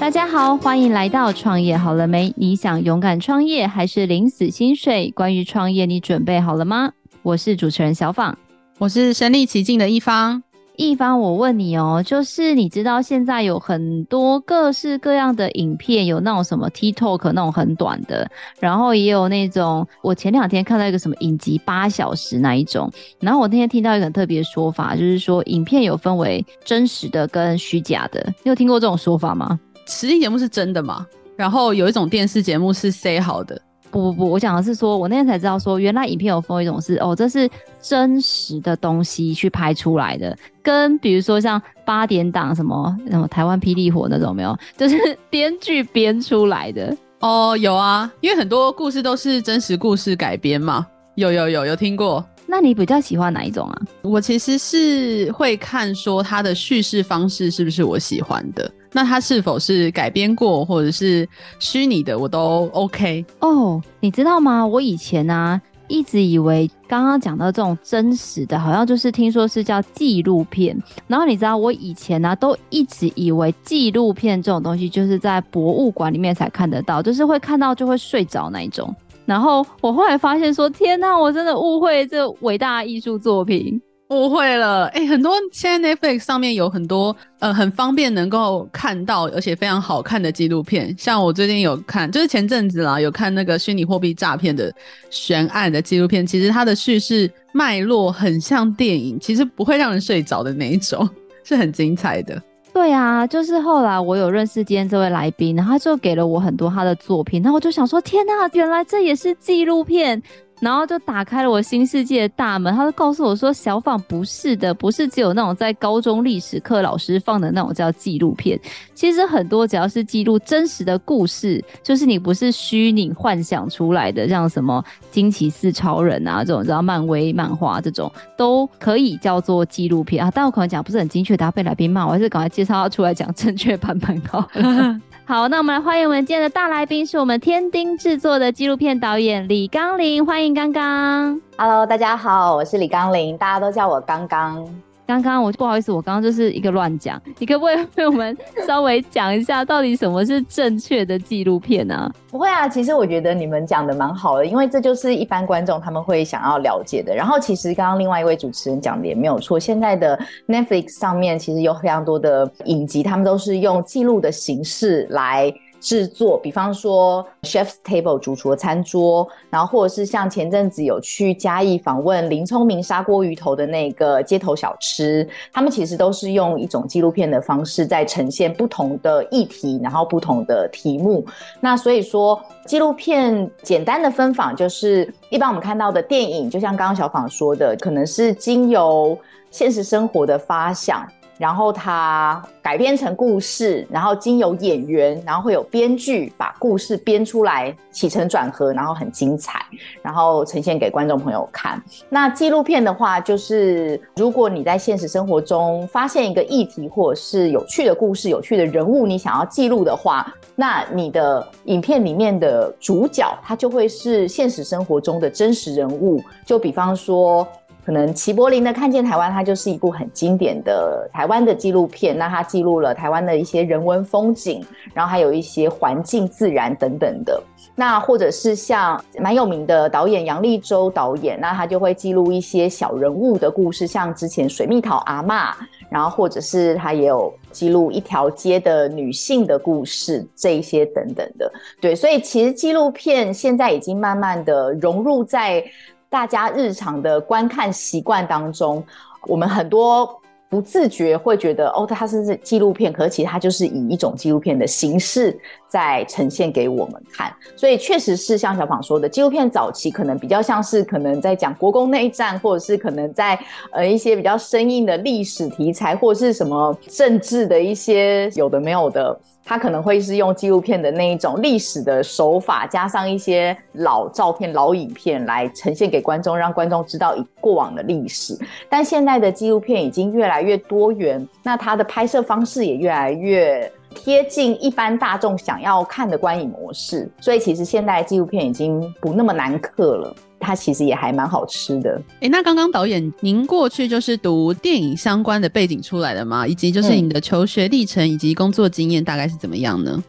大家好，欢迎来到创业好了没？你想勇敢创业还是领死薪水？关于创业，你准备好了吗？我是主持人小访，我是身历其境的一方。一方，我问你哦，就是你知道现在有很多各式各样的影片，有那种什么 TikTok 那种很短的，然后也有那种我前两天看到一个什么影集八小时那一种，然后我那天听到一个很特别的说法，就是说影片有分为真实的跟虚假的，你有听过这种说法吗？实境节目是真的吗？然后有一种电视节目是塞好的。不不不，我讲的是说，我那天才知道说，原来影片有分一种是哦，这是真实的东西去拍出来的，跟比如说像八点档什么什么台湾霹雳火那种没有，就是编剧编出来的哦，有啊，因为很多故事都是真实故事改编嘛，有有有有听过。那你比较喜欢哪一种啊？我其实是会看说它的叙事方式是不是我喜欢的，那它是否是改编过或者是虚拟的，我都 OK。哦，你知道吗？我以前呢、啊、一直以为刚刚讲到这种真实的，好像就是听说是叫纪录片。然后你知道我以前呢、啊、都一直以为纪录片这种东西就是在博物馆里面才看得到，就是会看到就会睡着那一种。然后我后来发现说，天哪，我真的误会这伟大艺术作品，误会了。哎、很多现在 Netflix 上面有很多呃很方便能够看到，而且非常好看的纪录片。像我最近有看，就是前阵子啦，有看那个虚拟货币诈骗的悬案的纪录片。其实它的叙事脉络很像电影，其实不会让人睡着的那一种，是很精彩的。对啊，就是后来我有认识今天这位来宾，然后他就给了我很多他的作品，然后我就想说，天哪，原来这也是纪录片。然后就打开了我新世界的大门，他就告诉我说：“小访不是的，不是只有那种在高中历史课老师放的那种叫纪录片。其实很多只要是记录真实的故事，就是你不是虚拟幻想出来的，像什么惊奇四超人啊这种，知道漫威漫画这种都可以叫做纪录片啊。但我可能讲不是很精确，大家被来宾骂，我还是赶快介绍他出来讲正确版本好了。好，那我们来欢迎我们今天的大来宾，是我们天丁制作的纪录片导演李刚林，欢迎刚刚。Hello，大家好，我是李刚林，大家都叫我刚刚。刚刚我不好意思，我刚刚就是一个乱讲，你可不可以为我们稍微讲一下，到底什么是正确的纪录片呢？不会啊，其实我觉得你们讲的蛮好的，因为这就是一般观众他们会想要了解的。然后其实刚刚另外一位主持人讲的也没有错，现在的 Netflix 上面其实有非常多的影集，他们都是用记录的形式来。制作，比方说 Chef's Table 主厨的餐桌，然后或者是像前阵子有去嘉义访问林聪明砂锅鱼头的那个街头小吃，他们其实都是用一种纪录片的方式在呈现不同的议题，然后不同的题目。那所以说，纪录片简单的分法就是，一般我们看到的电影，就像刚刚小访说的，可能是经由现实生活的发想。然后它改编成故事，然后经由演员，然后会有编剧把故事编出来，起承转合，然后很精彩，然后呈现给观众朋友看。那纪录片的话，就是如果你在现实生活中发现一个议题，或者是有趣的故事、有趣的人物，你想要记录的话，那你的影片里面的主角，他就会是现实生活中的真实人物。就比方说。可能齐柏林的《看见台湾》，它就是一部很经典的台湾的纪录片。那它记录了台湾的一些人文风景，然后还有一些环境、自然等等的。那或者是像蛮有名的导演杨力州导演，那他就会记录一些小人物的故事，像之前水蜜桃阿嬷，然后或者是他也有记录一条街的女性的故事，这一些等等的。对，所以其实纪录片现在已经慢慢的融入在。大家日常的观看习惯当中，我们很多不自觉会觉得，哦，它是纪录片，可是其实它就是以一种纪录片的形式在呈现给我们看。所以确实是像小访说的，纪录片早期可能比较像是可能在讲国共内战，或者是可能在呃一些比较生硬的历史题材，或者是什么政治的一些有的没有的。他可能会是用纪录片的那一种历史的手法，加上一些老照片、老影片来呈现给观众，让观众知道以过往的历史。但现在的纪录片已经越来越多元，那它的拍摄方式也越来越贴近一般大众想要看的观影模式，所以其实现在纪录片已经不那么难刻了，它其实也还蛮好吃的。哎、欸，那刚刚导演您过去就是读电影相关的背景出来的吗？以及就是你的求学历程以及工作经验大概是怎么样呢？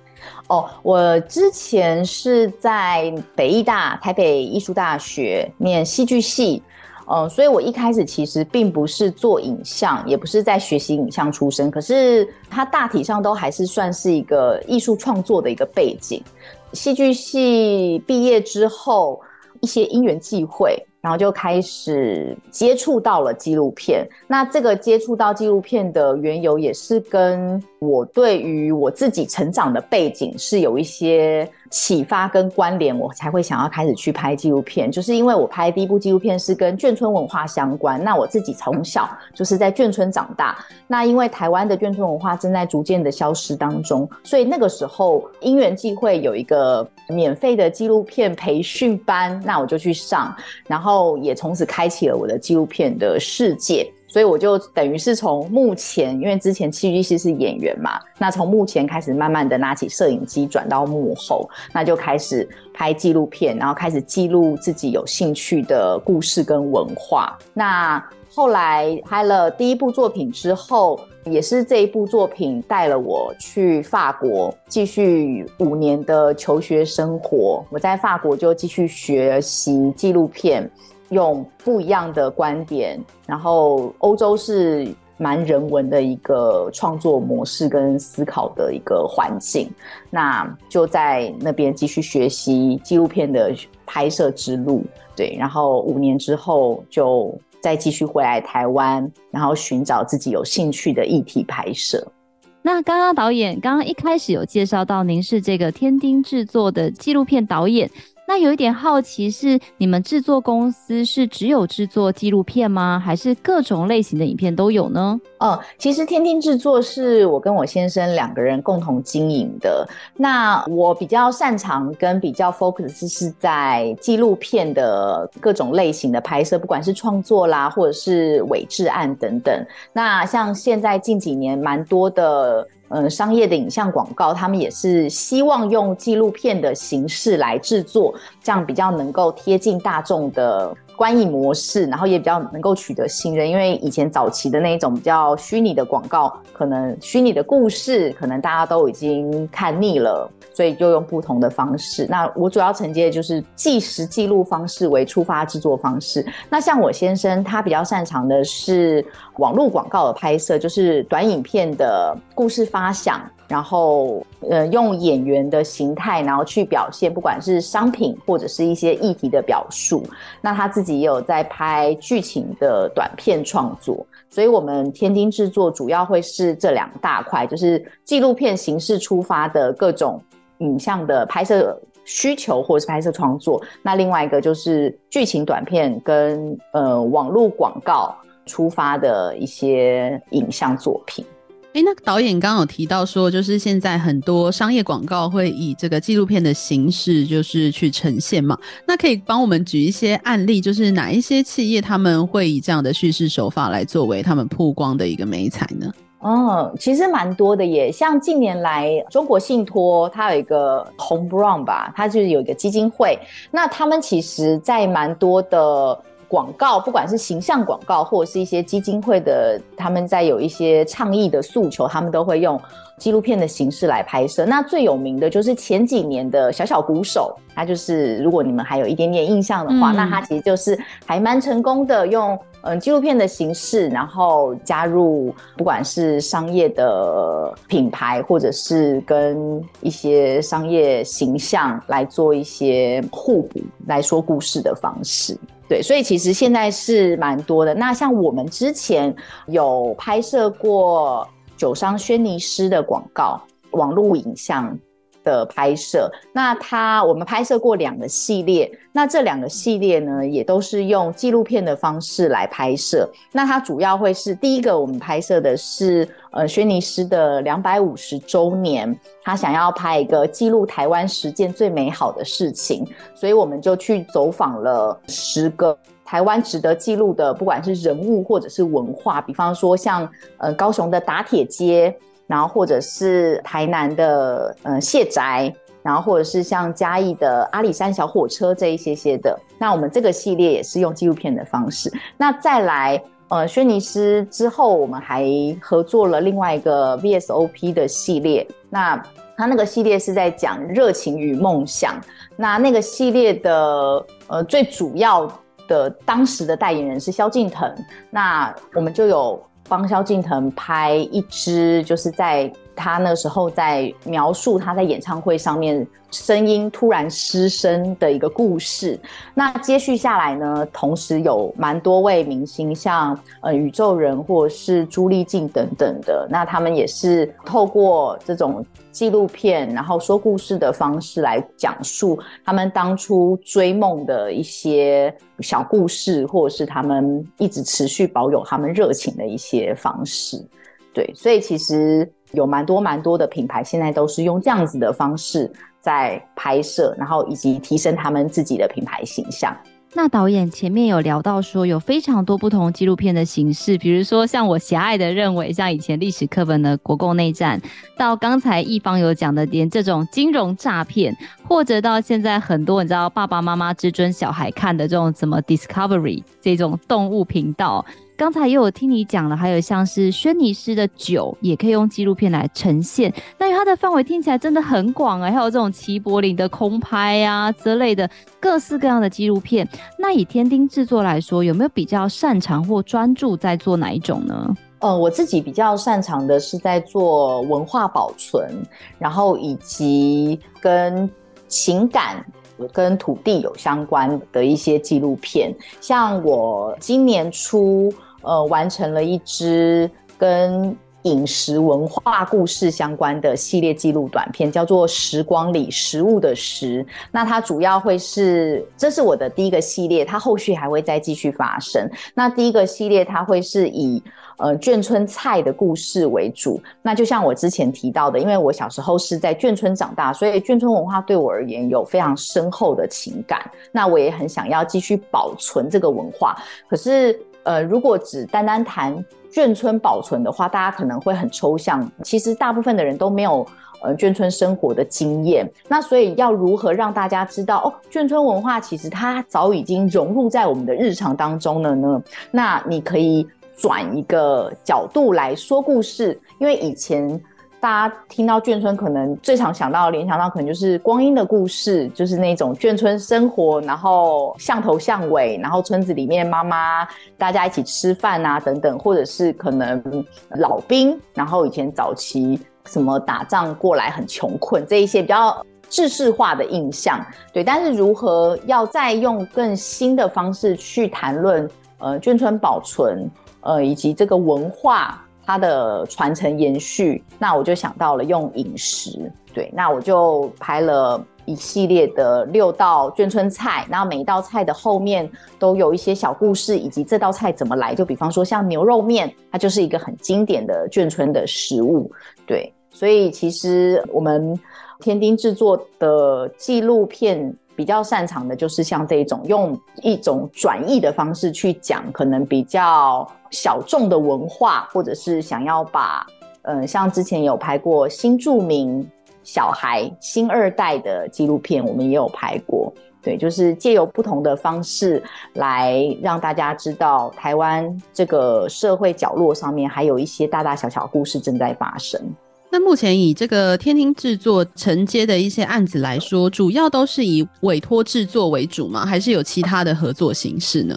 哦，我之前是在北艺大、台北艺术大学念戏剧系。嗯，所以我一开始其实并不是做影像，也不是在学习影像出身，可是它大体上都还是算是一个艺术创作的一个背景。戏剧系毕业之后，一些因缘际会。然后就开始接触到了纪录片。那这个接触到纪录片的缘由，也是跟我对于我自己成长的背景是有一些启发跟关联，我才会想要开始去拍纪录片。就是因为我拍第一部纪录片是跟眷村文化相关。那我自己从小就是在眷村长大。那因为台湾的眷村文化正在逐渐的消失当中，所以那个时候因缘际会有一个免费的纪录片培训班，那我就去上，然后。也从此开启了我的纪录片的世界，所以我就等于是从目前，因为之前戏剧系是演员嘛，那从目前开始慢慢的拿起摄影机转到幕后，那就开始拍纪录片，然后开始记录自己有兴趣的故事跟文化。那后来拍了第一部作品之后，也是这一部作品带了我去法国继续五年的求学生活。我在法国就继续学习纪录片。用不一样的观点，然后欧洲是蛮人文的一个创作模式跟思考的一个环境，那就在那边继续学习纪录片的拍摄之路，对，然后五年之后就再继续回来台湾，然后寻找自己有兴趣的议题拍摄。那刚刚导演刚刚一开始有介绍到，您是这个天丁制作的纪录片导演。那有一点好奇是，你们制作公司是只有制作纪录片吗？还是各种类型的影片都有呢？哦，其实天天制作是我跟我先生两个人共同经营的。那我比较擅长跟比较 focus 是在纪录片的各种类型的拍摄，不管是创作啦，或者是伪制案等等。那像现在近几年蛮多的。嗯，商业的影像广告，他们也是希望用纪录片的形式来制作，这样比较能够贴近大众的观影模式，然后也比较能够取得信任。因为以前早期的那种比较虚拟的广告，可能虚拟的故事，可能大家都已经看腻了。所以就用不同的方式。那我主要承接的就是计时记录方式为出发制作方式。那像我先生，他比较擅长的是网络广告的拍摄，就是短影片的故事发想，然后呃用演员的形态，然后去表现，不管是商品或者是一些议题的表述。那他自己也有在拍剧情的短片创作。所以我们天津制作主要会是这两大块，就是纪录片形式出发的各种。影像的拍摄需求或者是拍摄创作，那另外一个就是剧情短片跟呃网络广告出发的一些影像作品。哎、那导演刚刚有提到说，就是现在很多商业广告会以这个纪录片的形式就是去呈现嘛？那可以帮我们举一些案例，就是哪一些企业他们会以这样的叙事手法来作为他们曝光的一个媒材呢？哦，其实蛮多的耶，像近年来中国信托它有一个 Home Brown 吧，它就是有一个基金会，那他们其实在蛮多的广告，不管是形象广告或者是一些基金会的，他们在有一些倡议的诉求，他们都会用纪录片的形式来拍摄。那最有名的就是前几年的小小鼓手，他就是如果你们还有一点点印象的话，嗯、那他其实就是还蛮成功的用。嗯，纪录片的形式，然后加入不管是商业的品牌，或者是跟一些商业形象来做一些互补，来说故事的方式。对，所以其实现在是蛮多的。那像我们之前有拍摄过酒商轩尼诗的广告，网络影像。的拍摄，那他我们拍摄过两个系列，那这两个系列呢，也都是用纪录片的方式来拍摄。那它主要会是第一个，我们拍摄的是呃轩尼诗的两百五十周年，他想要拍一个记录台湾十件最美好的事情，所以我们就去走访了十个台湾值得记录的，不管是人物或者是文化，比方说像呃高雄的打铁街。然后或者是台南的呃谢宅，然后或者是像嘉义的阿里山小火车这一些些的。那我们这个系列也是用纪录片的方式。那再来呃，轩尼诗之后，我们还合作了另外一个 VSOP 的系列。那他那个系列是在讲热情与梦想。那那个系列的呃最主要的当时的代言人是萧敬腾。那我们就有。帮萧敬腾拍一支，就是在他那时候在描述他在演唱会上面声音突然失声的一个故事。那接续下来呢，同时有蛮多位明星，像呃宇宙人或者是朱丽静等等的，那他们也是透过这种纪录片，然后说故事的方式来讲述他们当初追梦的一些小故事，或者是他们一直持续保有他们热情的一些方式。对，所以其实有蛮多蛮多的品牌现在都是用这样子的方式在拍摄，然后以及提升他们自己的品牌形象。那导演前面有聊到说，有非常多不同纪录片的形式，比如说像我狭隘的认为，像以前历史课本的国共内战，到刚才一方有讲的点这种金融诈骗，或者到现在很多你知道爸爸妈妈之尊小孩看的这种什么 Discovery 这种动物频道。刚才也有听你讲了，还有像是轩尼诗的酒，也可以用纪录片来呈现。那它的范围听起来真的很广哎、欸，还有这种齐柏林的空拍啊之类的各式各样的纪录片。那以天丁制作来说，有没有比较擅长或专注在做哪一种呢？呃，我自己比较擅长的是在做文化保存，然后以及跟情感。跟土地有相关的一些纪录片，像我今年初呃完成了一支跟饮食文化故事相关的系列纪录短片，叫做《时光里食物的食》。那它主要会是，这是我的第一个系列，它后续还会再继续发生。那第一个系列它会是以呃眷村菜的故事为主。那就像我之前提到的，因为我小时候是在眷村长大，所以眷村文化对我而言有非常深厚的情感。那我也很想要继续保存这个文化。可是呃，如果只单单谈眷村保存的话，大家可能会很抽象。其实大部分的人都没有呃眷村生活的经验，那所以要如何让大家知道哦，眷村文化其实它早已经融入在我们的日常当中了呢？那你可以转一个角度来说故事，因为以前。大家听到眷村，可能最常想到、联想到，可能就是光阴的故事，就是那种眷村生活，然后巷头巷尾，然后村子里面妈妈大家一起吃饭啊等等，或者是可能老兵，然后以前早期什么打仗过来很穷困这一些比较制式化的印象，对。但是如何要再用更新的方式去谈论呃眷村保存，呃以及这个文化。它的传承延续，那我就想到了用饮食，对，那我就拍了一系列的六道眷村菜，然后每一道菜的后面都有一些小故事，以及这道菜怎么来。就比方说像牛肉面，它就是一个很经典的眷村的食物，对，所以其实我们天丁制作的纪录片。比较擅长的就是像这种用一种转译的方式去讲，可能比较小众的文化，或者是想要把，嗯，像之前有拍过新著名小孩、新二代的纪录片，我们也有拍过。对，就是借由不同的方式来让大家知道，台湾这个社会角落上面还有一些大大小小故事正在发生。那目前以这个天丁制作承接的一些案子来说，主要都是以委托制作为主吗？还是有其他的合作形式呢？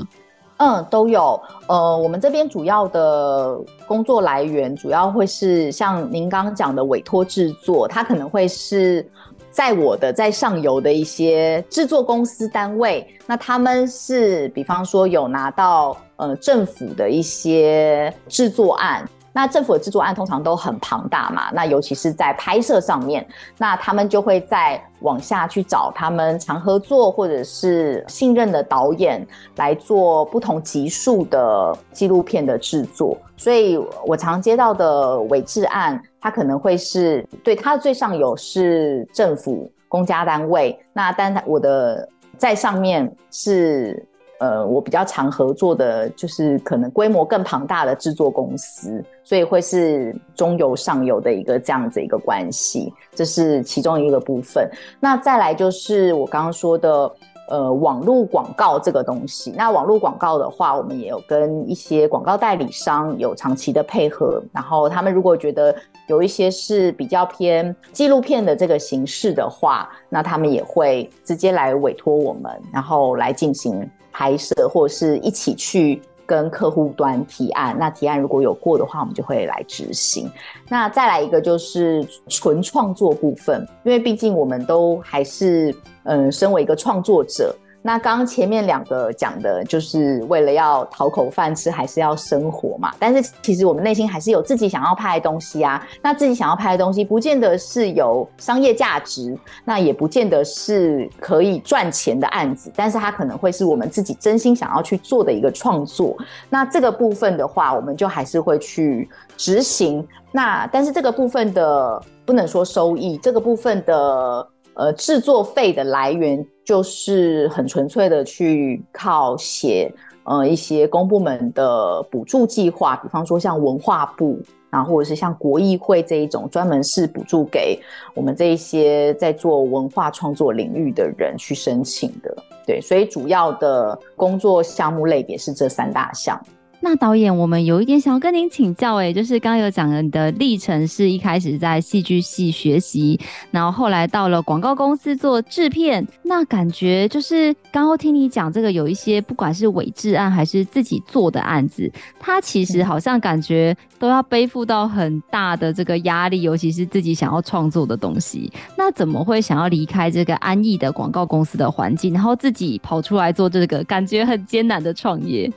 嗯，都有。呃，我们这边主要的工作来源，主要会是像您刚刚讲的委托制作，它可能会是在我的在上游的一些制作公司单位，那他们是比方说有拿到呃政府的一些制作案。那政府的制作案通常都很庞大嘛，那尤其是在拍摄上面，那他们就会再往下去找他们常合作或者是信任的导演来做不同级数的纪录片的制作。所以我常接到的委制案，它可能会是对它的最上游是政府公家单位，那但我的在上面是。呃，我比较常合作的就是可能规模更庞大的制作公司，所以会是中游上游的一个这样子一个关系，这是其中一个部分。那再来就是我刚刚说的。呃，网络广告这个东西，那网络广告的话，我们也有跟一些广告代理商有长期的配合。然后他们如果觉得有一些是比较偏纪录片的这个形式的话，那他们也会直接来委托我们，然后来进行拍摄，或者是一起去跟客户端提案。那提案如果有过的话，我们就会来执行。那再来一个就是纯创作部分，因为毕竟我们都还是。嗯，身为一个创作者，那刚刚前面两个讲的就是为了要讨口饭吃，还是要生活嘛？但是其实我们内心还是有自己想要拍的东西啊。那自己想要拍的东西，不见得是有商业价值，那也不见得是可以赚钱的案子，但是它可能会是我们自己真心想要去做的一个创作。那这个部分的话，我们就还是会去执行。那但是这个部分的不能说收益，这个部分的。呃，制作费的来源就是很纯粹的去靠写呃一些公部门的补助计划，比方说像文化部，然后或者是像国艺会这一种专门是补助给我们这一些在做文化创作领域的人去申请的。对，所以主要的工作项目类别是这三大项。那导演，我们有一点想要跟您请教，哎，就是刚刚有讲了你的历程，是一开始在戏剧系学习，然后后来到了广告公司做制片。那感觉就是刚刚听你讲这个，有一些不管是伪制案还是自己做的案子，它其实好像感觉都要背负到很大的这个压力，尤其是自己想要创作的东西。那怎么会想要离开这个安逸的广告公司的环境，然后自己跑出来做这个感觉很艰难的创业？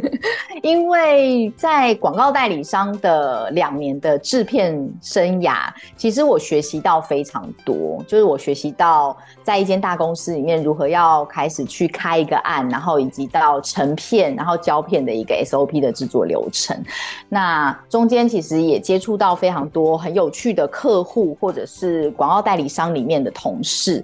因为在广告代理商的两年的制片生涯，其实我学习到非常多，就是我学习到在一间大公司里面如何要开始去开一个案，然后以及到成片，然后胶片的一个 SOP 的制作流程。那中间其实也接触到非常多很有趣的客户，或者是广告代理商里面的同事。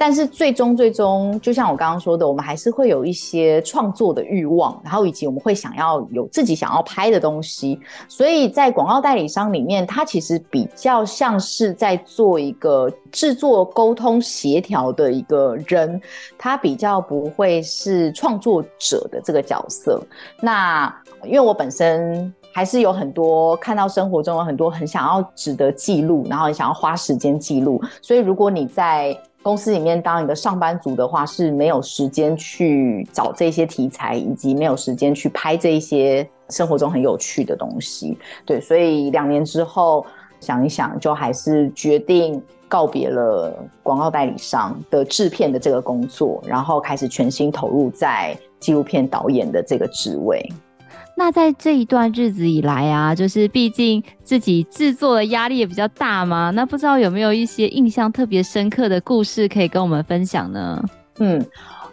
但是最终最终，就像我刚刚说的，我们还是会有一些创作的欲望，然后以及我们会想要有自己想要拍的东西。所以在广告代理商里面，它其实比较像是在做一个制作、沟通、协调的一个人，他比较不会是创作者的这个角色。那因为我本身还是有很多看到生活中有很多很想要值得记录，然后很想要花时间记录，所以如果你在公司里面当一个上班族的话，是没有时间去找这些题材，以及没有时间去拍这些生活中很有趣的东西。对，所以两年之后想一想，就还是决定告别了广告代理商的制片的这个工作，然后开始全心投入在纪录片导演的这个职位。那在这一段日子以来啊，就是毕竟自己制作的压力也比较大嘛，那不知道有没有一些印象特别深刻的故事可以跟我们分享呢？嗯，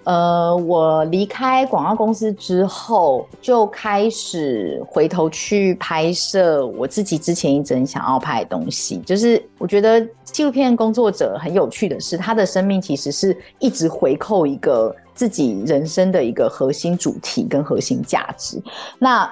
呃，我离开广告公司之后，就开始回头去拍摄我自己之前一直很想要拍的东西。就是我觉得纪录片工作者很有趣的是，他的生命其实是一直回扣一个。自己人生的一个核心主题跟核心价值，那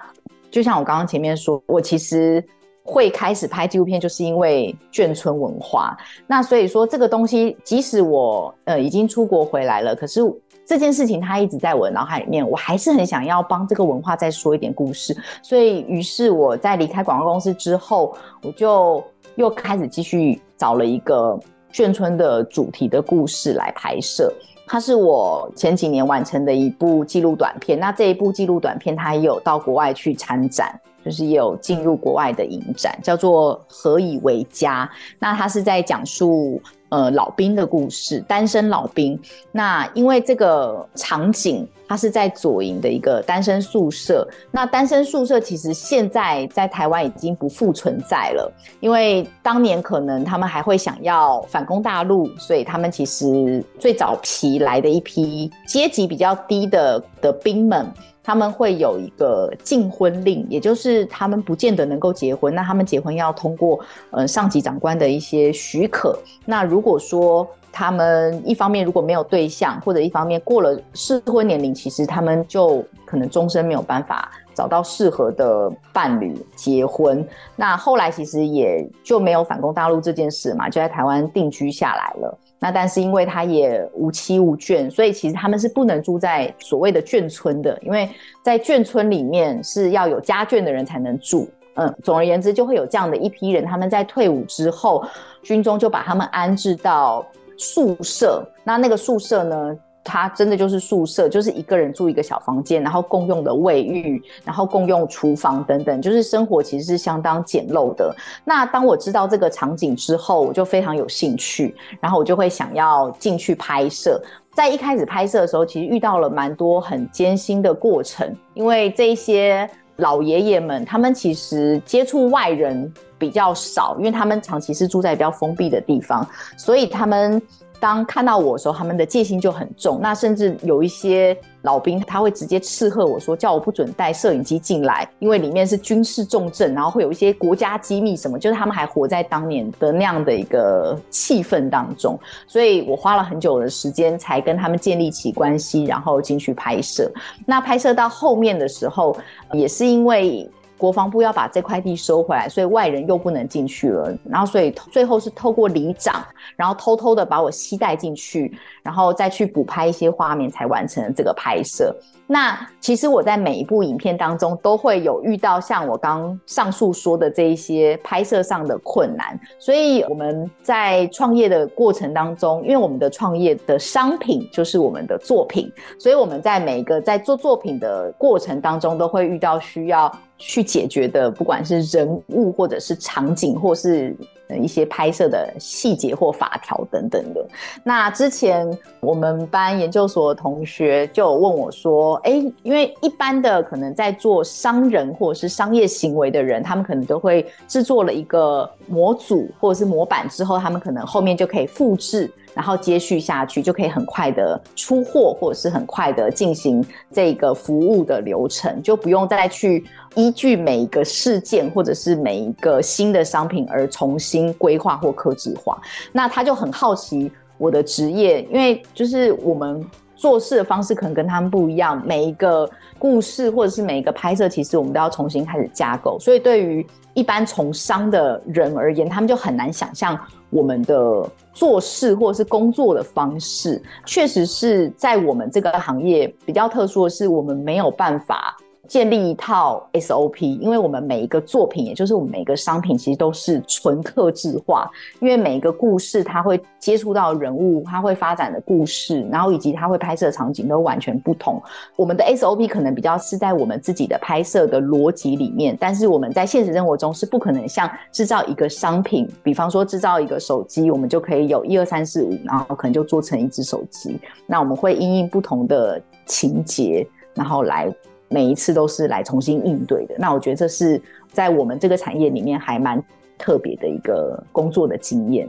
就像我刚刚前面说，我其实会开始拍纪录片，就是因为眷村文化。那所以说，这个东西，即使我呃已经出国回来了，可是这件事情它一直在我的脑海里面，我还是很想要帮这个文化再说一点故事。所以，于是我在离开广告公司之后，我就又开始继续找了一个眷村的主题的故事来拍摄。它是我前几年完成的一部纪录短片，那这一部纪录短片它也有到国外去参展，就是也有进入国外的影展，叫做《何以为家》。那它是在讲述。呃，老兵的故事，单身老兵。那因为这个场景，它是在左营的一个单身宿舍。那单身宿舍其实现在在台湾已经不复存在了，因为当年可能他们还会想要反攻大陆，所以他们其实最早期来的一批阶级比较低的的兵们。他们会有一个禁婚令，也就是他们不见得能够结婚。那他们结婚要通过呃上级长官的一些许可。那如果说他们一方面如果没有对象，或者一方面过了适婚年龄，其实他们就可能终身没有办法找到适合的伴侣结婚。那后来其实也就没有反攻大陆这件事嘛，就在台湾定居下来了。那但是因为他也无妻无眷，所以其实他们是不能住在所谓的眷村的，因为在眷村里面是要有家眷的人才能住。嗯，总而言之，就会有这样的一批人，他们在退伍之后，军中就把他们安置到宿舍。那那个宿舍呢，它真的就是宿舍，就是一个人住一个小房间，然后共用的卫浴，然后共用厨房等等，就是生活其实是相当简陋的。那当我知道这个场景之后，我就非常有兴趣，然后我就会想要进去拍摄。在一开始拍摄的时候，其实遇到了蛮多很艰辛的过程，因为这些老爷爷们，他们其实接触外人比较少，因为他们长期是住在比较封闭的地方，所以他们。当看到我的时候，他们的戒心就很重。那甚至有一些老兵，他会直接斥喝我说：“叫我不准带摄影机进来，因为里面是军事重镇，然后会有一些国家机密什么。”就是他们还活在当年的那样的一个气氛当中。所以我花了很久的时间才跟他们建立起关系，然后进去拍摄。那拍摄到后面的时候，也是因为。国防部要把这块地收回来，所以外人又不能进去了。然后，所以最后是透过里长，然后偷偷的把我吸带进去，然后再去补拍一些画面，才完成了这个拍摄。那其实我在每一部影片当中都会有遇到像我刚上述说的这一些拍摄上的困难，所以我们在创业的过程当中，因为我们的创业的商品就是我们的作品，所以我们在每一个在做作品的过程当中都会遇到需要去解决的，不管是人物或者是场景，或是。一些拍摄的细节或法条等等的。那之前我们班研究所的同学就有问我说：“哎，因为一般的可能在做商人或者是商业行为的人，他们可能都会制作了一个模组或者是模板之后，他们可能后面就可以复制。”然后接续下去，就可以很快的出货，或者是很快的进行这个服务的流程，就不用再去依据每一个事件或者是每一个新的商品而重新规划或克制化。那他就很好奇我的职业，因为就是我们做事的方式可能跟他们不一样，每一个故事或者是每一个拍摄，其实我们都要重新开始架构。所以对于一般从商的人而言，他们就很难想象。我们的做事或者是工作的方式，确实是在我们这个行业比较特殊的是，我们没有办法。建立一套 SOP，因为我们每一个作品，也就是我们每一个商品，其实都是纯客制化。因为每一个故事，它会接触到人物，它会发展的故事，然后以及它会拍摄场景都完全不同。我们的 SOP 可能比较是在我们自己的拍摄的逻辑里面，但是我们在现实生活中是不可能像制造一个商品，比方说制造一个手机，我们就可以有一二三四五，然后可能就做成一只手机。那我们会因应不同的情节，然后来。每一次都是来重新应对的，那我觉得这是在我们这个产业里面还蛮特别的一个工作的经验。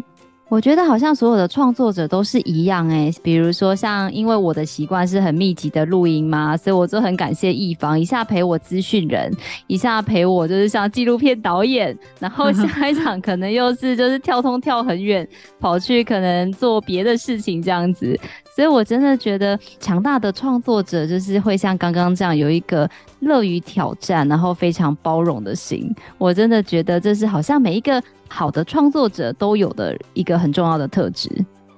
我觉得好像所有的创作者都是一样哎、比如说像因为我的习惯是很密集的录音嘛，所以我就很感谢一方，一下陪我资讯人，一下陪我就是像纪录片导演，然后下一场可能又是就是跳通跳很远，跑去可能做别的事情这样子。所以，我真的觉得强大的创作者就是会像刚刚这样有一个乐于挑战，然后非常包容的心。我真的觉得这是好像每一个好的创作者都有的一个很重要的特质。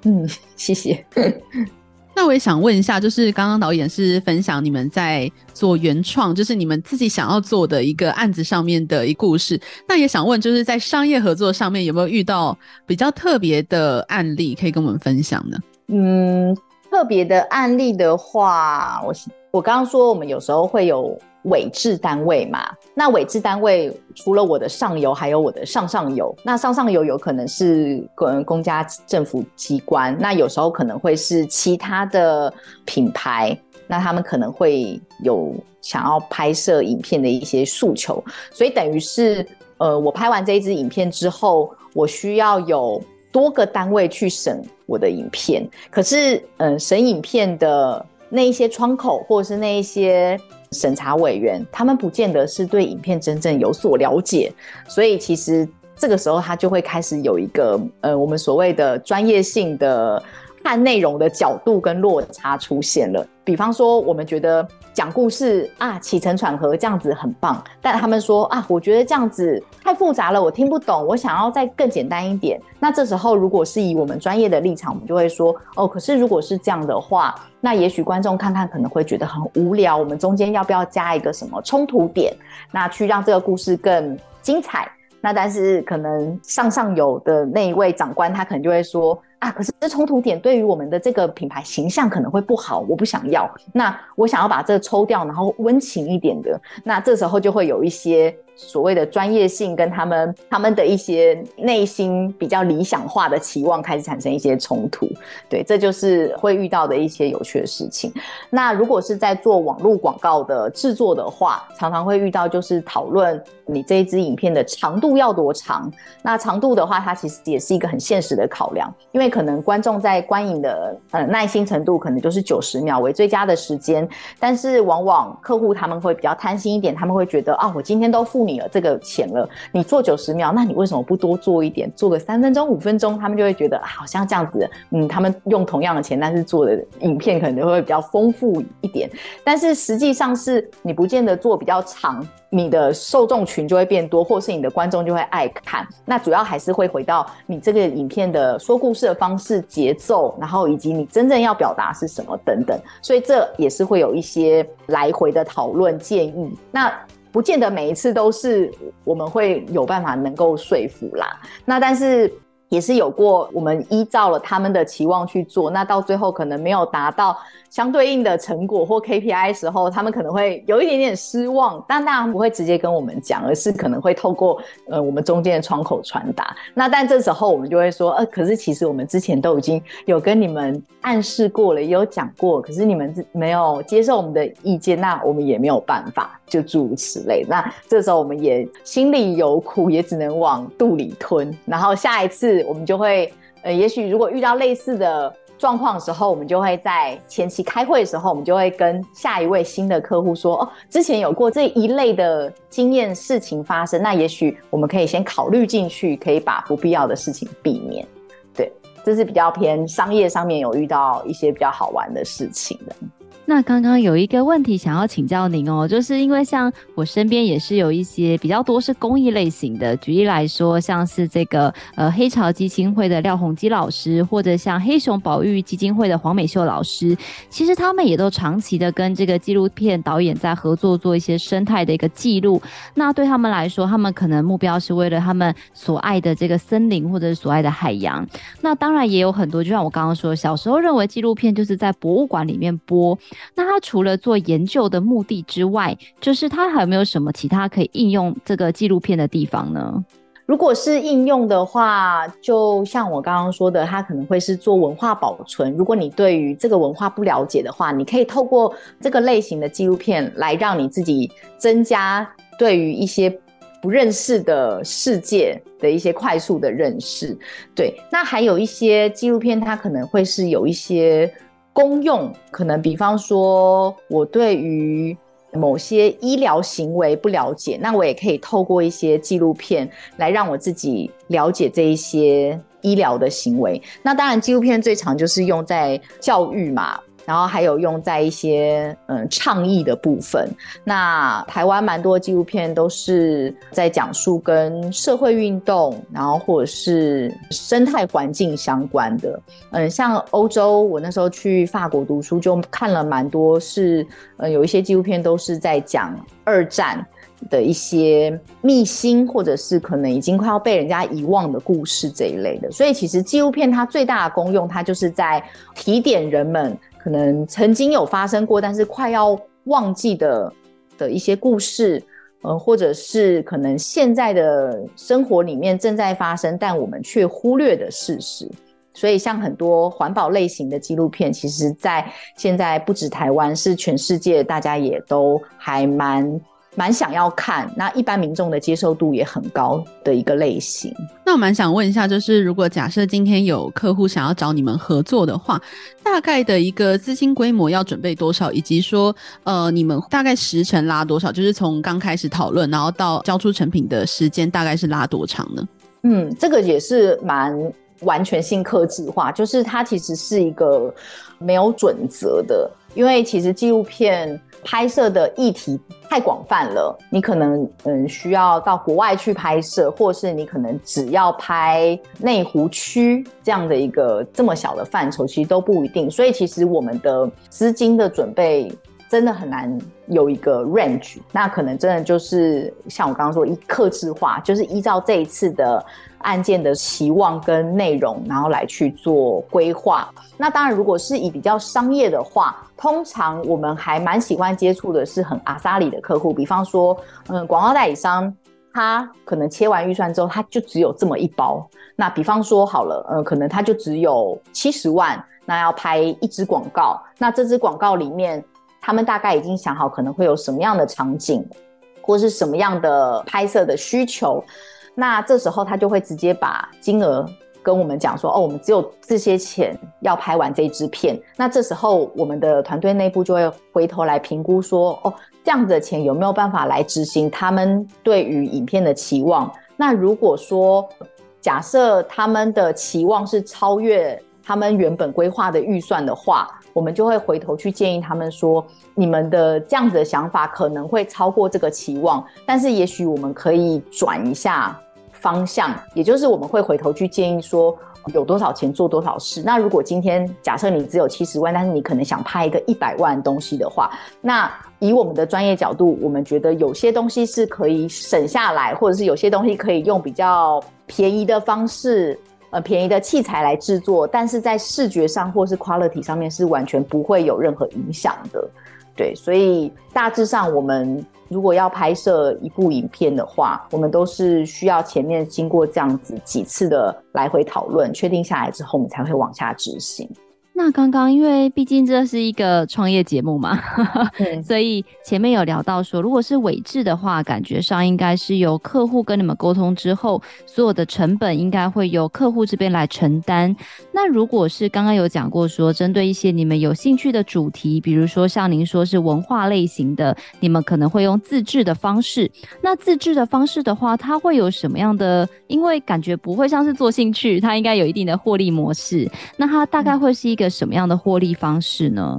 嗯，谢谢。那我也想问一下，就是刚刚导演是分享你们在做原创，就是你们自己想要做的一个案子上面的一故事。那也想问，就是在商业合作上面有没有遇到比较特别的案例可以跟我们分享呢？嗯。特别的案例的话，我我刚刚说我们有时候会有委制单位嘛。那委制单位除了我的上游，还有我的上上游。那上上游有可能是公公家政府机关，那有时候可能会是其他的品牌，那他们可能会有想要拍摄影片的一些诉求。所以等于是，呃，我拍完这一支影片之后，我需要有多个单位去审我的影片，可是，嗯、呃，审影片的那一些窗口，或者是那一些审查委员，他们不见得是对影片真正有所了解，所以其实这个时候他就会开始有一个呃，我们所谓的专业性的看内容的角度跟落差出现了。比方说，我们觉得讲故事啊，起承转合这样子很棒，但他们说啊，我觉得这样子太复杂了，我听不懂，我想要再更简单一点。那这时候，如果是以我们专业的立场，我们就会说哦，可是如果是这样的话，那也许观众看看可能会觉得很无聊。我们中间要不要加一个什么冲突点，那去让这个故事更精彩？那但是可能上上游的那一位长官，他可能就会说啊，可是这冲突点对于我们的这个品牌形象可能会不好，我不想要。那我想要把这抽掉，然后温情一点的。那这时候就会有一些。所谓的专业性跟他们他们的一些内心比较理想化的期望开始产生一些冲突，对，这就是会遇到的一些有趣的事情。那如果是在做网络广告的制作的话，常常会遇到就是讨论你这一支影片的长度要多长。那长度的话，它其实也是一个很现实的考量，因为可能观众在观影的呃耐心程度可能就是九十秒为最佳的时间，但是往往客户他们会比较贪心一点，他们会觉得啊，我今天都付。你了这个钱了，你做九十秒，那你为什么不多做一点，做个三分钟、五分钟？他们就会觉得好像这样子，嗯，他们用同样的钱，但是做的影片可能会比较丰富一点。但是实际上是你不见得做比较长，你的受众群就会变多，或是你的观众就会爱看。那主要还是会回到你这个影片的说故事的方式、节奏，然后以及你真正要表达是什么等等。所以这也是会有一些来回的讨论建议。那不见得每一次都是我们会有办法能够说服啦，那但是也是有过我们依照了他们的期望去做，那到最后可能没有达到。相对应的成果或 KPI 时候，他们可能会有一点点失望，但当然不会直接跟我们讲，而是可能会透过呃我们中间的窗口传达。那但这时候我们就会说，呃，可是其实我们之前都已经有跟你们暗示过了，也有讲过，可是你们没有接受我们的意见，那我们也没有办法，就诸如此类。那这时候我们也心里有苦，也只能往肚里吞。然后下一次我们就会，呃，也许如果遇到类似的。状况的时候，我们就会在前期开会的时候，我们就会跟下一位新的客户说：“哦，之前有过这一类的经验事情发生，那也许我们可以先考虑进去，可以把不必要的事情避免。”对，这是比较偏商业上面有遇到一些比较好玩的事情的。那刚刚有一个问题想要请教您哦，就是因为像我身边也是有一些比较多是公益类型的，举例来说，像是这个呃黑潮基金会的廖鸿基老师，或者像黑熊保育基金会的黄美秀老师，其实他们也都长期的跟这个纪录片导演在合作，做一些生态的一个记录。那对他们来说，他们可能目标是为了他们所爱的这个森林或者是所爱的海洋。那当然也有很多，就像我刚刚说，小时候认为纪录片就是在博物馆里面播。那他除了做研究的目的之外，就是他还有没有什么其他可以应用这个纪录片的地方呢？如果是应用的话，就像我刚刚说的，它可能会是做文化保存。如果你对于这个文化不了解的话，你可以透过这个类型的纪录片来让你自己增加对于一些不认识的世界的一些快速的认识。对，那还有一些纪录片，它可能会是有一些。公用可能，比方说，我对于某些医疗行为不了解，那我也可以透过一些纪录片来让我自己了解这一些医疗的行为。那当然，纪录片最常就是用在教育嘛。然后还有用在一些嗯倡议的部分。那台湾蛮多纪录片都是在讲述跟社会运动，然后或者是生态环境相关的。嗯，像欧洲，我那时候去法国读书，就看了蛮多是，嗯，有一些纪录片都是在讲二战的一些秘辛，或者是可能已经快要被人家遗忘的故事这一类的。所以其实纪录片它最大的功用，它就是在提点人们。可能曾经有发生过，但是快要忘记的的一些故事，呃，或者是可能现在的生活里面正在发生，但我们却忽略的事实。所以，像很多环保类型的纪录片，其实在现在不止台湾，是全世界大家也都还蛮。蛮想要看，那一般民众的接受度也很高的一个类型。那我蛮想问一下，就是如果假设今天有客户想要找你们合作的话，大概的一个资金规模要准备多少，以及说，呃，你们大概时程拉多少？就是从刚开始讨论，然后到交出成品的时间大概是拉多长呢？嗯，这个也是蛮完全性客制化，就是它其实是一个没有准则的，因为其实纪录片拍摄的议题太广泛了，你可能嗯需要到国外去拍摄，或是你可能只要拍内湖区这样的一个这么小的范畴，其实都不一定。所以其实我们的资金的准备真的很难有一个 range，那可能真的就是像我刚刚说，一克制化，就是依照这一次的。案件的期望跟内容，然后来去做规划。那当然，如果是以比较商业的话，通常我们还蛮喜欢接触的是很阿萨里的客户，比方说，嗯，广告代理商，他可能切完预算之后，他就只有这么一包。那比方说好了，呃，可能他就只有七十万，那要拍一支广告。那这支广告里面，他们大概已经想好可能会有什么样的场景，或是什么样的拍摄的需求。那这时候他就会直接把金额跟我们讲说，哦，我们只有这些钱要拍完这支片。那这时候我们的团队内部就会回头来评估说，哦，这样子的钱有没有办法来执行他们对于影片的期望？那如果说假设他们的期望是超越他们原本规划的预算的话，我们就会回头去建议他们说，你们的这样子的想法可能会超过这个期望，但是也许我们可以转一下。方向，也就是我们会回头去建议说，有多少钱做多少事。那如果今天假设你只有七十万，但是你可能想拍一个一百万东西的话，那以我们的专业角度，我们觉得有些东西是可以省下来，或者是有些东西可以用比较便宜的方式，呃，便宜的器材来制作，但是在视觉上或是 quality 上面是完全不会有任何影响的。对，所以大致上我们。如果要拍摄一部影片的话，我们都是需要前面经过这样子几次的来回讨论，确定下来之后，我们才会往下执行。那刚刚因为毕竟这是一个创业节目嘛，对所以前面有聊到说，如果是伪制的话，感觉上应该是由客户跟你们沟通之后，所有的成本应该会由客户这边来承担。那如果是刚刚有讲过说，针对一些你们有兴趣的主题，比如说像您说是文化类型的，你们可能会用自制的方式。那自制的方式的话，它会有什么样的？因为感觉不会像是做兴趣，它应该有一定的获利模式。那它大概会是一个。什么样的获利方式呢？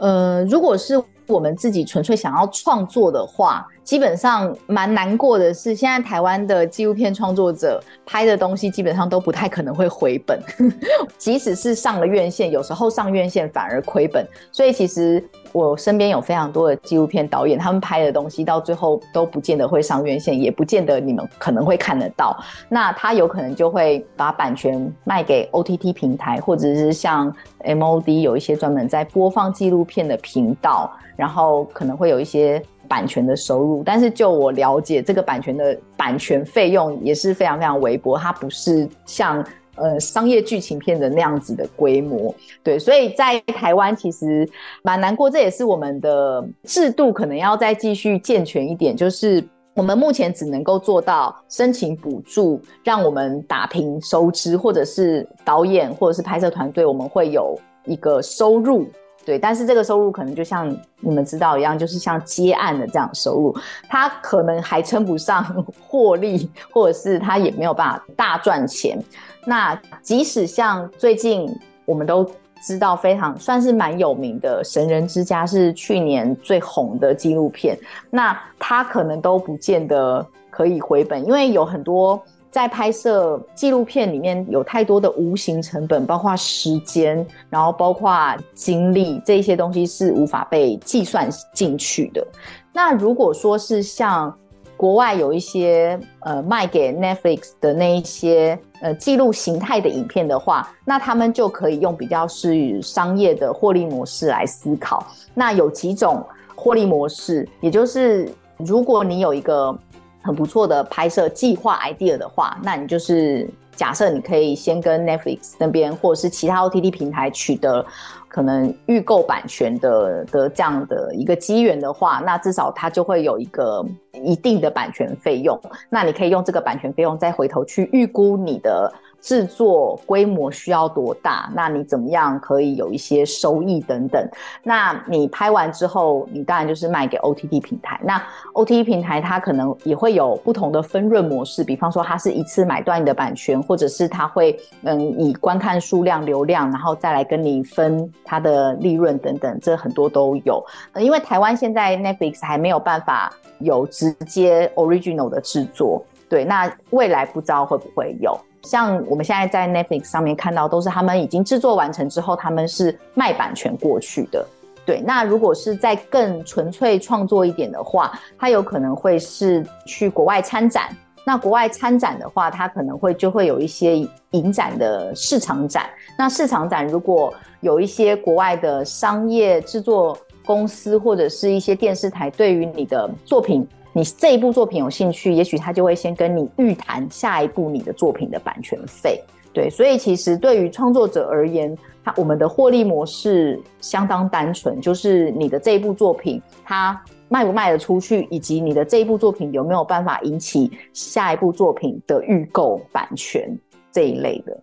呃，如果是我们自己纯粹想要创作的话，基本上蛮难过的是，现在台湾的纪录片创作者拍的东西基本上都不太可能会回本，即使是上了院线，有时候上院线反而亏本。所以其实我身边有非常多的纪录片导演，他们拍的东西到最后都不见得会上院线，也不见得你们可能会看得到。那他有可能就会把版权卖给 OTT 平台，或者是像 MOD 有一些专门在播放纪录片的频道，然后可能会有一些。版权的收入，但是就我了解，这个版权的版权费用也是非常非常微薄，它不是像呃商业剧情片的那样子的规模。对，所以在台湾其实蛮难过，这也是我们的制度可能要再继续健全一点，就是我们目前只能够做到申请补助，让我们打平收支，或者是导演或者是拍摄团队，我们会有一个收入。对，但是这个收入可能就像你们知道一样，就是像接案的这样收入，它可能还称不上获利，或者是他也没有办法大赚钱。那即使像最近我们都知道非常算是蛮有名的《神人之家》是去年最红的纪录片，那他可能都不见得可以回本，因为有很多。在拍摄纪录片里面有太多的无形成本，包括时间，然后包括精力，这些东西是无法被计算进去的。那如果说是像国外有一些呃卖给 Netflix 的那一些呃记录形态的影片的话，那他们就可以用比较是商业的获利模式来思考。那有几种获利模式，也就是如果你有一个。很不错的拍摄计划 idea 的话，那你就是假设你可以先跟 Netflix 那边或者是其他 OTT 平台取得可能预购版权的的这样的一个机缘的话，那至少它就会有一个一定的版权费用。那你可以用这个版权费用再回头去预估你的。制作规模需要多大？那你怎么样可以有一些收益等等？那你拍完之后，你当然就是卖给 OTT 平台。那 OTT 平台它可能也会有不同的分润模式，比方说它是一次买断你的版权，或者是它会嗯以观看数量、流量，然后再来跟你分它的利润等等，这很多都有。因为台湾现在 Netflix 还没有办法有直接 original 的制作，对，那未来不知道会不会有。像我们现在在 Netflix 上面看到，都是他们已经制作完成之后，他们是卖版权过去的。对，那如果是再更纯粹创作一点的话，它有可能会是去国外参展。那国外参展的话，它可能会就会有一些影展的市场展。那市场展如果有一些国外的商业制作公司或者是一些电视台，对于你的作品。你这一部作品有兴趣，也许他就会先跟你预谈下一部你的作品的版权费。对，所以其实对于创作者而言，他我们的获利模式相当单纯，就是你的这一部作品它卖不卖得出去，以及你的这一部作品有没有办法引起下一部作品的预购版权这一类的。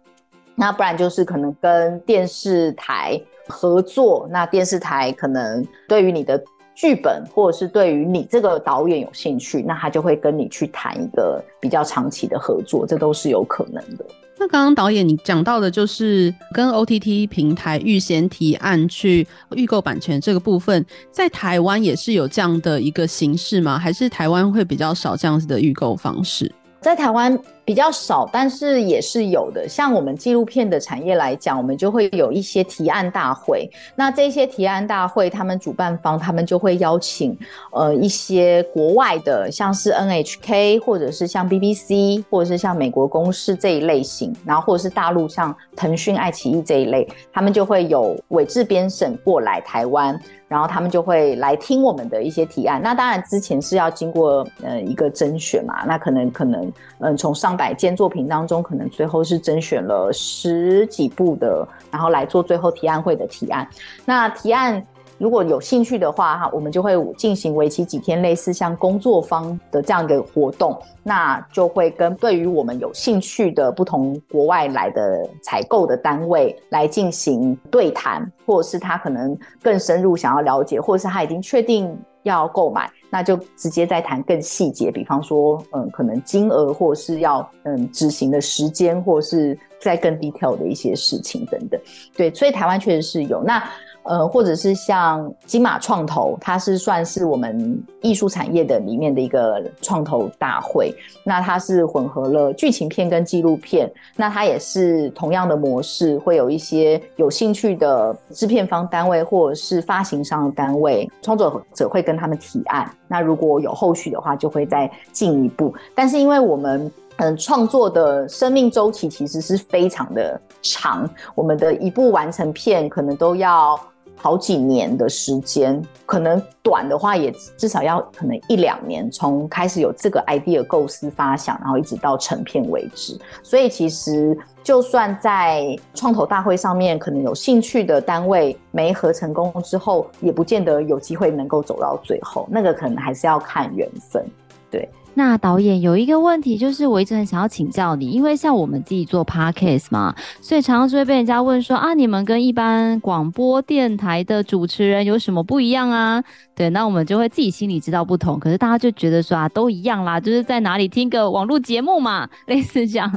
那不然就是可能跟电视台合作，那电视台可能对于你的。剧本，或者是对于你这个导演有兴趣，那他就会跟你去谈一个比较长期的合作，这都是有可能的。那刚刚导演你讲到的就是跟 OTT 平台预先提案去预购版权这个部分，在台湾也是有这样的一个形式吗？还是台湾会比较少这样子的预购方式？在台湾比较少，但是也是有的。像我们纪录片的产业来讲，我们就会有一些提案大会。那这些提案大会，他们主办方他们就会邀请呃一些国外的，像是 NHK 或者是像 BBC 或者是像美国公视这一类型，然后或者是大陆像腾讯、爱奇艺这一类，他们就会有委制编审过来台湾。然后他们就会来听我们的一些提案。那当然之前是要经过呃一个甄选嘛。那可能可能嗯从上百件作品当中，可能最后是甄选了十几部的，然后来做最后提案会的提案。那提案。如果有兴趣的话，哈，我们就会进行为期几天，类似像工作坊的这样一个活动，那就会跟对于我们有兴趣的不同国外来的采购的单位来进行对谈，或者是他可能更深入想要了解，或者是他已经确定要购买，那就直接再谈更细节，比方说，嗯，可能金额，或是要嗯执行的时间，或是再更 detail 的一些事情等等。对，所以台湾确实是有那。呃，或者是像金马创投，它是算是我们艺术产业的里面的一个创投大会。那它是混合了剧情片跟纪录片，那它也是同样的模式，会有一些有兴趣的制片方单位或者是发行商单位，创作者会跟他们提案。那如果有后续的话，就会再进一步。但是因为我们嗯，创作的生命周期其实是非常的长，我们的一部完成片可能都要。好几年的时间，可能短的话也至少要可能一两年，从开始有这个 idea 构思发想，然后一直到成片为止。所以其实就算在创投大会上面，可能有兴趣的单位没合成功之后，也不见得有机会能够走到最后。那个可能还是要看缘分，对。那导演有一个问题，就是我一直很想要请教你，因为像我们自己做 podcast 嘛，所以常常就会被人家问说啊，你们跟一般广播电台的主持人有什么不一样啊？对，那我们就会自己心里知道不同，可是大家就觉得说啊，都一样啦，就是在哪里听个网络节目嘛，类似这样。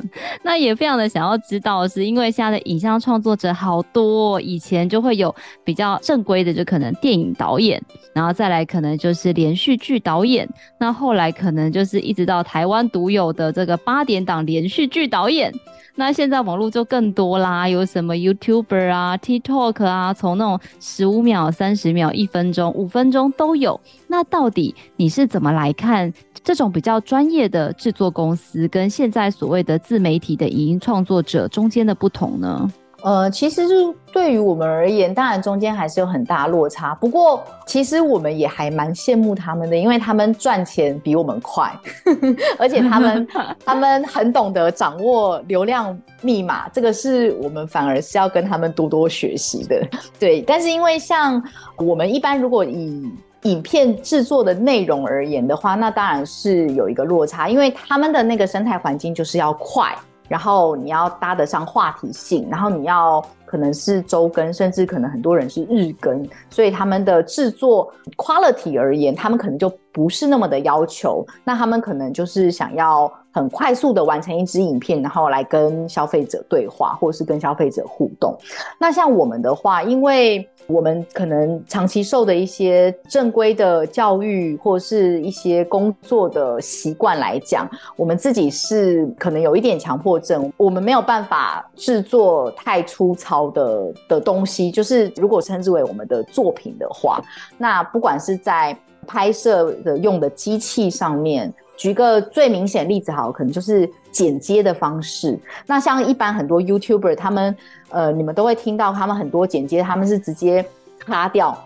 那也非常的想要知道是，因为现在的影像创作者好多，以前就会有比较正规的，就可能电影导演，然后再来可能就是连续剧导演，那后来可能就是。是一直到台湾独有的这个八点档连续剧导演，那现在网络就更多啦，有什么 YouTuber 啊、TikTok 啊，从那种十五秒、三十秒、一分钟、五分钟都有。那到底你是怎么来看这种比较专业的制作公司跟现在所谓的自媒体的影音创作者中间的不同呢？呃，其实是对于我们而言，当然中间还是有很大落差。不过，其实我们也还蛮羡慕他们的，因为他们赚钱比我们快，而且他们 他们很懂得掌握流量密码，这个是我们反而是要跟他们多多学习的。对，但是因为像我们一般如果以影片制作的内容而言的话，那当然是有一个落差，因为他们的那个生态环境就是要快。然后你要搭得上话题性，然后你要可能是周更，甚至可能很多人是日更，所以他们的制作 quality 而言，他们可能就不是那么的要求。那他们可能就是想要很快速的完成一支影片，然后来跟消费者对话，或是跟消费者互动。那像我们的话，因为我们可能长期受的一些正规的教育，或是一些工作的习惯来讲，我们自己是可能有一点强迫症，我们没有办法制作太粗糙的的东西。就是如果称之为我们的作品的话，那不管是在拍摄的用的机器上面，举个最明显例子好，可能就是剪接的方式。那像一般很多 YouTuber 他们。呃，你们都会听到他们很多剪接，他们是直接卡掉，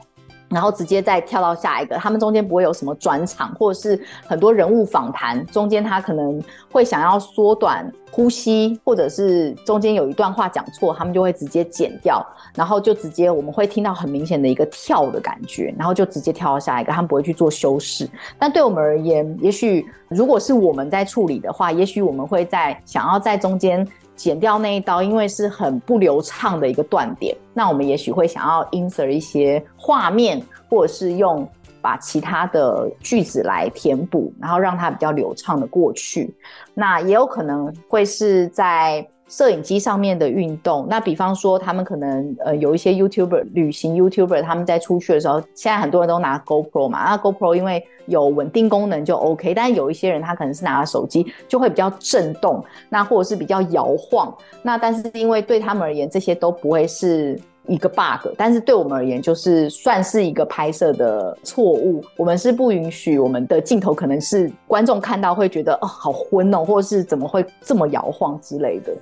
然后直接再跳到下一个，他们中间不会有什么转场，或者是很多人物访谈，中间他可能会想要缩短呼吸，或者是中间有一段话讲错，他们就会直接剪掉，然后就直接我们会听到很明显的一个跳的感觉，然后就直接跳到下一个，他们不会去做修饰。但对我们而言，也许如果是我们在处理的话，也许我们会在想要在中间。剪掉那一刀，因为是很不流畅的一个断点，那我们也许会想要 insert 一些画面，或者是用把其他的句子来填补，然后让它比较流畅的过去。那也有可能会是在。摄影机上面的运动，那比方说他们可能呃有一些 YouTuber 旅行 YouTuber，他们在出去的时候，现在很多人都拿 GoPro 嘛，那 GoPro 因为有稳定功能就 OK，但有一些人他可能是拿着手机就会比较震动，那或者是比较摇晃，那但是因为对他们而言这些都不会是。一个 bug，但是对我们而言，就是算是一个拍摄的错误。我们是不允许我们的镜头，可能是观众看到会觉得哦，好昏哦，或者是怎么会这么摇晃之类的。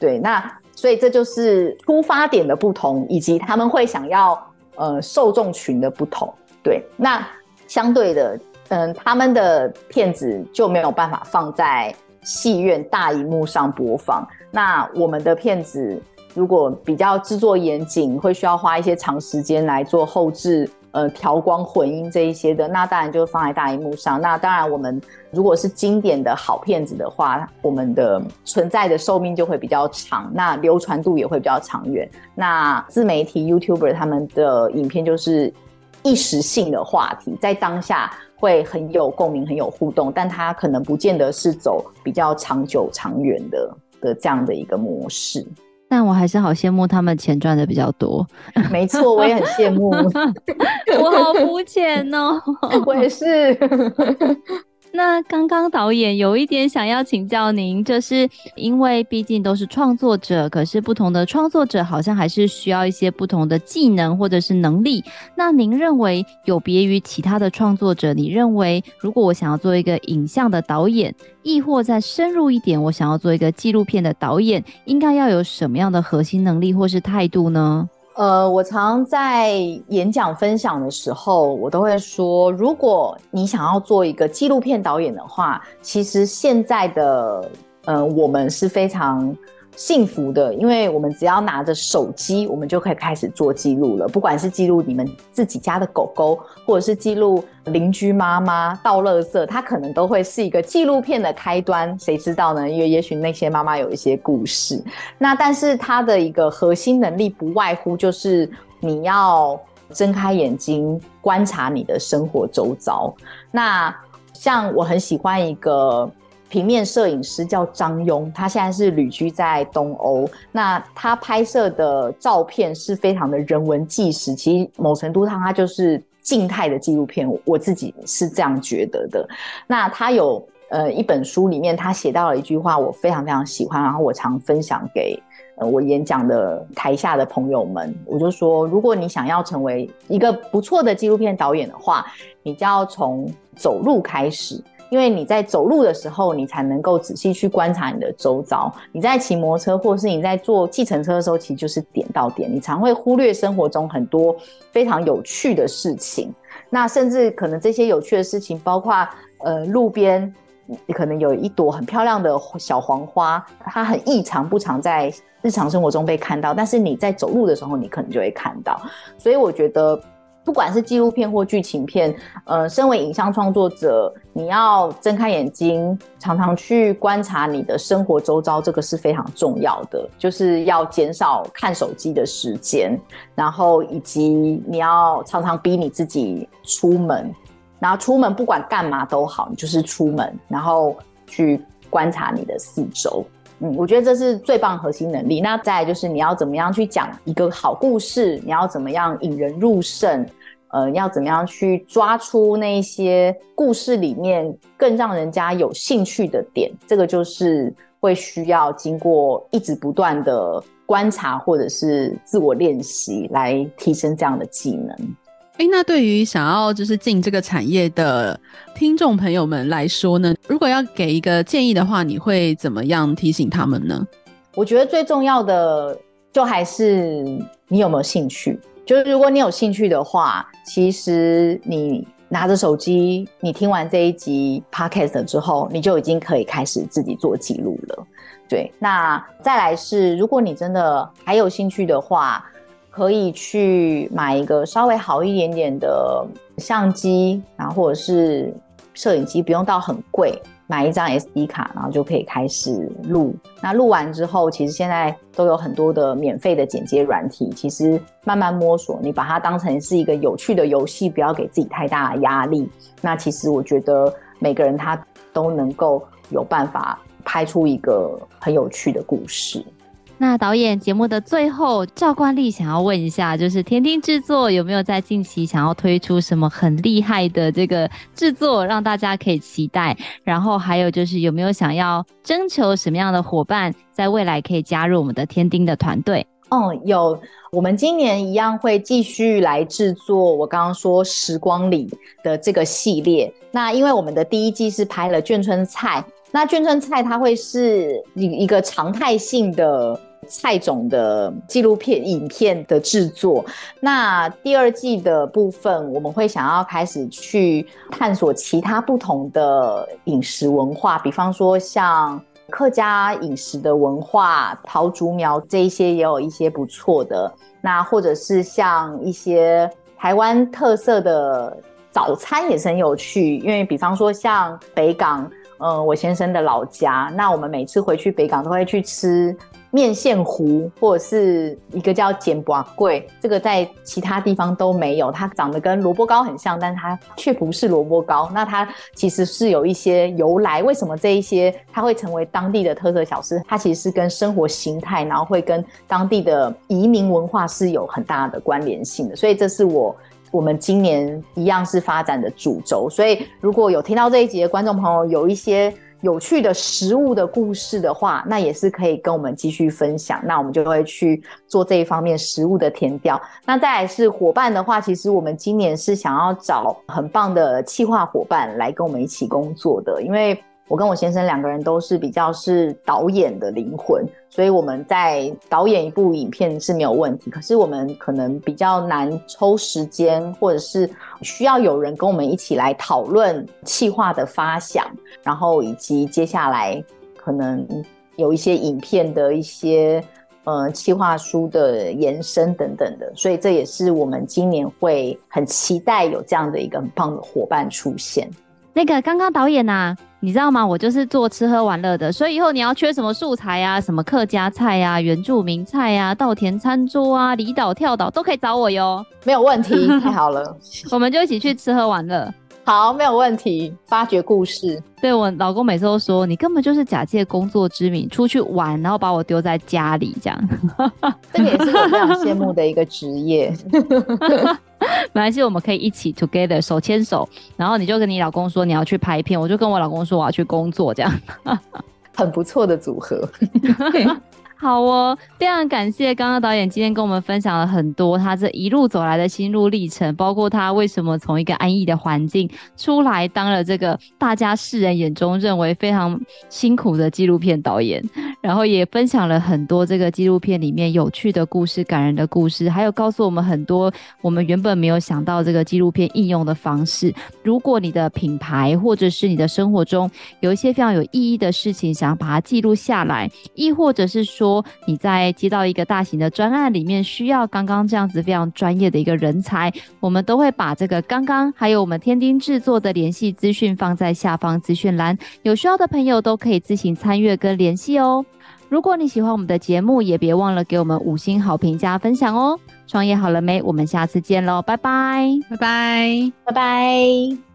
对，那所以这就是出发点的不同，以及他们会想要呃受众群的不同。对，那相对的，嗯，他们的片子就没有办法放在戏院大荧幕上播放。那我们的片子。如果比较制作严谨，会需要花一些长时间来做后置，呃，调光、混音这一些的，那当然就放在大荧幕上。那当然，我们如果是经典的好片子的话，我们的存在的寿命就会比较长，那流传度也会比较长远。那自媒体 YouTuber 他们的影片就是一时性的话题，在当下会很有共鸣、很有互动，但它可能不见得是走比较长久、长远的的这样的一个模式。但我还是好羡慕他们钱赚的比较多。没错，我也很羡慕。我好肤浅哦，我也是。那刚刚导演有一点想要请教您，就是因为毕竟都是创作者，可是不同的创作者好像还是需要一些不同的技能或者是能力。那您认为有别于其他的创作者，你认为如果我想要做一个影像的导演，亦或再深入一点，我想要做一个纪录片的导演，应该要有什么样的核心能力或是态度呢？呃，我常在演讲分享的时候，我都会说，如果你想要做一个纪录片导演的话，其实现在的呃，我们是非常。幸福的，因为我们只要拿着手机，我们就可以开始做记录了。不管是记录你们自己家的狗狗，或者是记录邻居妈妈倒垃圾，它可能都会是一个纪录片的开端。谁知道呢？因为也许那些妈妈有一些故事。那但是它的一个核心能力，不外乎就是你要睁开眼睛观察你的生活周遭。那像我很喜欢一个。平面摄影师叫张庸，他现在是旅居在东欧。那他拍摄的照片是非常的人文纪实，其实某程度上他就是静态的纪录片，我自己是这样觉得的。那他有呃一本书里面，他写到了一句话，我非常非常喜欢，然后我常分享给我演讲的台下的朋友们。我就说，如果你想要成为一个不错的纪录片导演的话，你就要从走路开始。因为你在走路的时候，你才能够仔细去观察你的周遭。你在骑摩托车或是你在坐计程车的时候，其实就是点到点，你常会忽略生活中很多非常有趣的事情。那甚至可能这些有趣的事情，包括呃路边可能有一朵很漂亮的小黄花，它很异常不常在日常生活中被看到，但是你在走路的时候，你可能就会看到。所以我觉得。不管是纪录片或剧情片，呃，身为影像创作者，你要睁开眼睛，常常去观察你的生活周遭，这个是非常重要的。就是要减少看手机的时间，然后以及你要常常逼你自己出门，然后出门不管干嘛都好，你就是出门，然后去观察你的四周。嗯，我觉得这是最棒核心能力。那再就是你要怎么样去讲一个好故事，你要怎么样引人入胜。呃，要怎么样去抓出那些故事里面更让人家有兴趣的点？这个就是会需要经过一直不断的观察或者是自我练习来提升这样的技能。哎，那对于想要就是进这个产业的听众朋友们来说呢，如果要给一个建议的话，你会怎么样提醒他们呢？我觉得最重要的就还是你有没有兴趣。就是如果你有兴趣的话，其实你拿着手机，你听完这一集 podcast 之后，你就已经可以开始自己做记录了。对，那再来是，如果你真的还有兴趣的话，可以去买一个稍微好一点点的相机，然后或者是摄影机，不用到很贵。买一张 SD 卡，然后就可以开始录。那录完之后，其实现在都有很多的免费的剪接软体。其实慢慢摸索，你把它当成是一个有趣的游戏，不要给自己太大的压力。那其实我觉得每个人他都能够有办法拍出一个很有趣的故事。那导演节目的最后，照惯例想要问一下，就是天丁制作有没有在近期想要推出什么很厉害的这个制作，让大家可以期待？然后还有就是有没有想要征求什么样的伙伴，在未来可以加入我们的天丁的团队？嗯，有，我们今年一样会继续来制作我刚刚说时光里的这个系列。那因为我们的第一季是拍了眷村菜，那眷村菜它会是一一个常态性的。蔡总的纪录片、影片的制作，那第二季的部分，我们会想要开始去探索其他不同的饮食文化，比方说像客家饮食的文化、桃竹苗这一些也有一些不错的，那或者是像一些台湾特色的早餐也是很有趣，因为比方说像北港，嗯，我先生的老家，那我们每次回去北港都会去吃。面线糊或者是一个叫煎粿粿，这个在其他地方都没有。它长得跟萝卜糕很像，但它却不是萝卜糕。那它其实是有一些由来，为什么这一些它会成为当地的特色小吃？它其实是跟生活形态，然后会跟当地的移民文化是有很大的关联性的。所以这是我我们今年一样是发展的主轴。所以如果有听到这一集的观众朋友，有一些。有趣的食物的故事的话，那也是可以跟我们继续分享。那我们就会去做这一方面食物的填调。那再来是伙伴的话，其实我们今年是想要找很棒的企划伙伴来跟我们一起工作的，因为。我跟我先生两个人都是比较是导演的灵魂，所以我们在导演一部影片是没有问题。可是我们可能比较难抽时间，或者是需要有人跟我们一起来讨论企划的发想，然后以及接下来可能有一些影片的一些呃企划书的延伸等等的。所以这也是我们今年会很期待有这样的一个很棒的伙伴出现。那个刚刚导演呐、你知道吗？我就是做吃喝玩乐的，所以以后你要缺什么素材啊，什么客家菜啊、原住民菜啊、稻田餐桌啊、离岛跳岛都可以找我哟，没有问题，太好了，我们就一起去吃喝玩乐。好，没有问题。发掘故事，对，我老公每次都说，你根本就是假借工作之名出去玩，然后把我丢在家里这样。这个也是我非常羡慕的一个职业。没关系，我们可以一起 together 手牵手，然后你就跟你老公说你要去拍片，我就跟我老公说我要去工作，这样，很不错的组合。好哦，非常感谢刚刚导演今天跟我们分享了很多他这一路走来的心路历程，包括他为什么从一个安逸的环境出来当了这个大家世人眼中认为非常辛苦的纪录片导演，然后也分享了很多这个纪录片里面有趣的故事、感人的故事，还有告诉我们很多我们原本没有想到这个纪录片应用的方式。如果你的品牌或者是你的生活中有一些非常有意义的事情，想要把它记录下来，亦或者是说，说你在接到一个大型的专案里面，需要刚刚这样子非常专业的一个人才，我们都会把这个刚刚还有我们天丁制作的联系资讯放在下方资讯栏，有需要的朋友都可以自行参阅跟联系哦。如果你喜欢我们的节目，也别忘了给我们五星好评加分享哦。创业好了没？我们下次见喽，拜拜，拜拜，拜拜。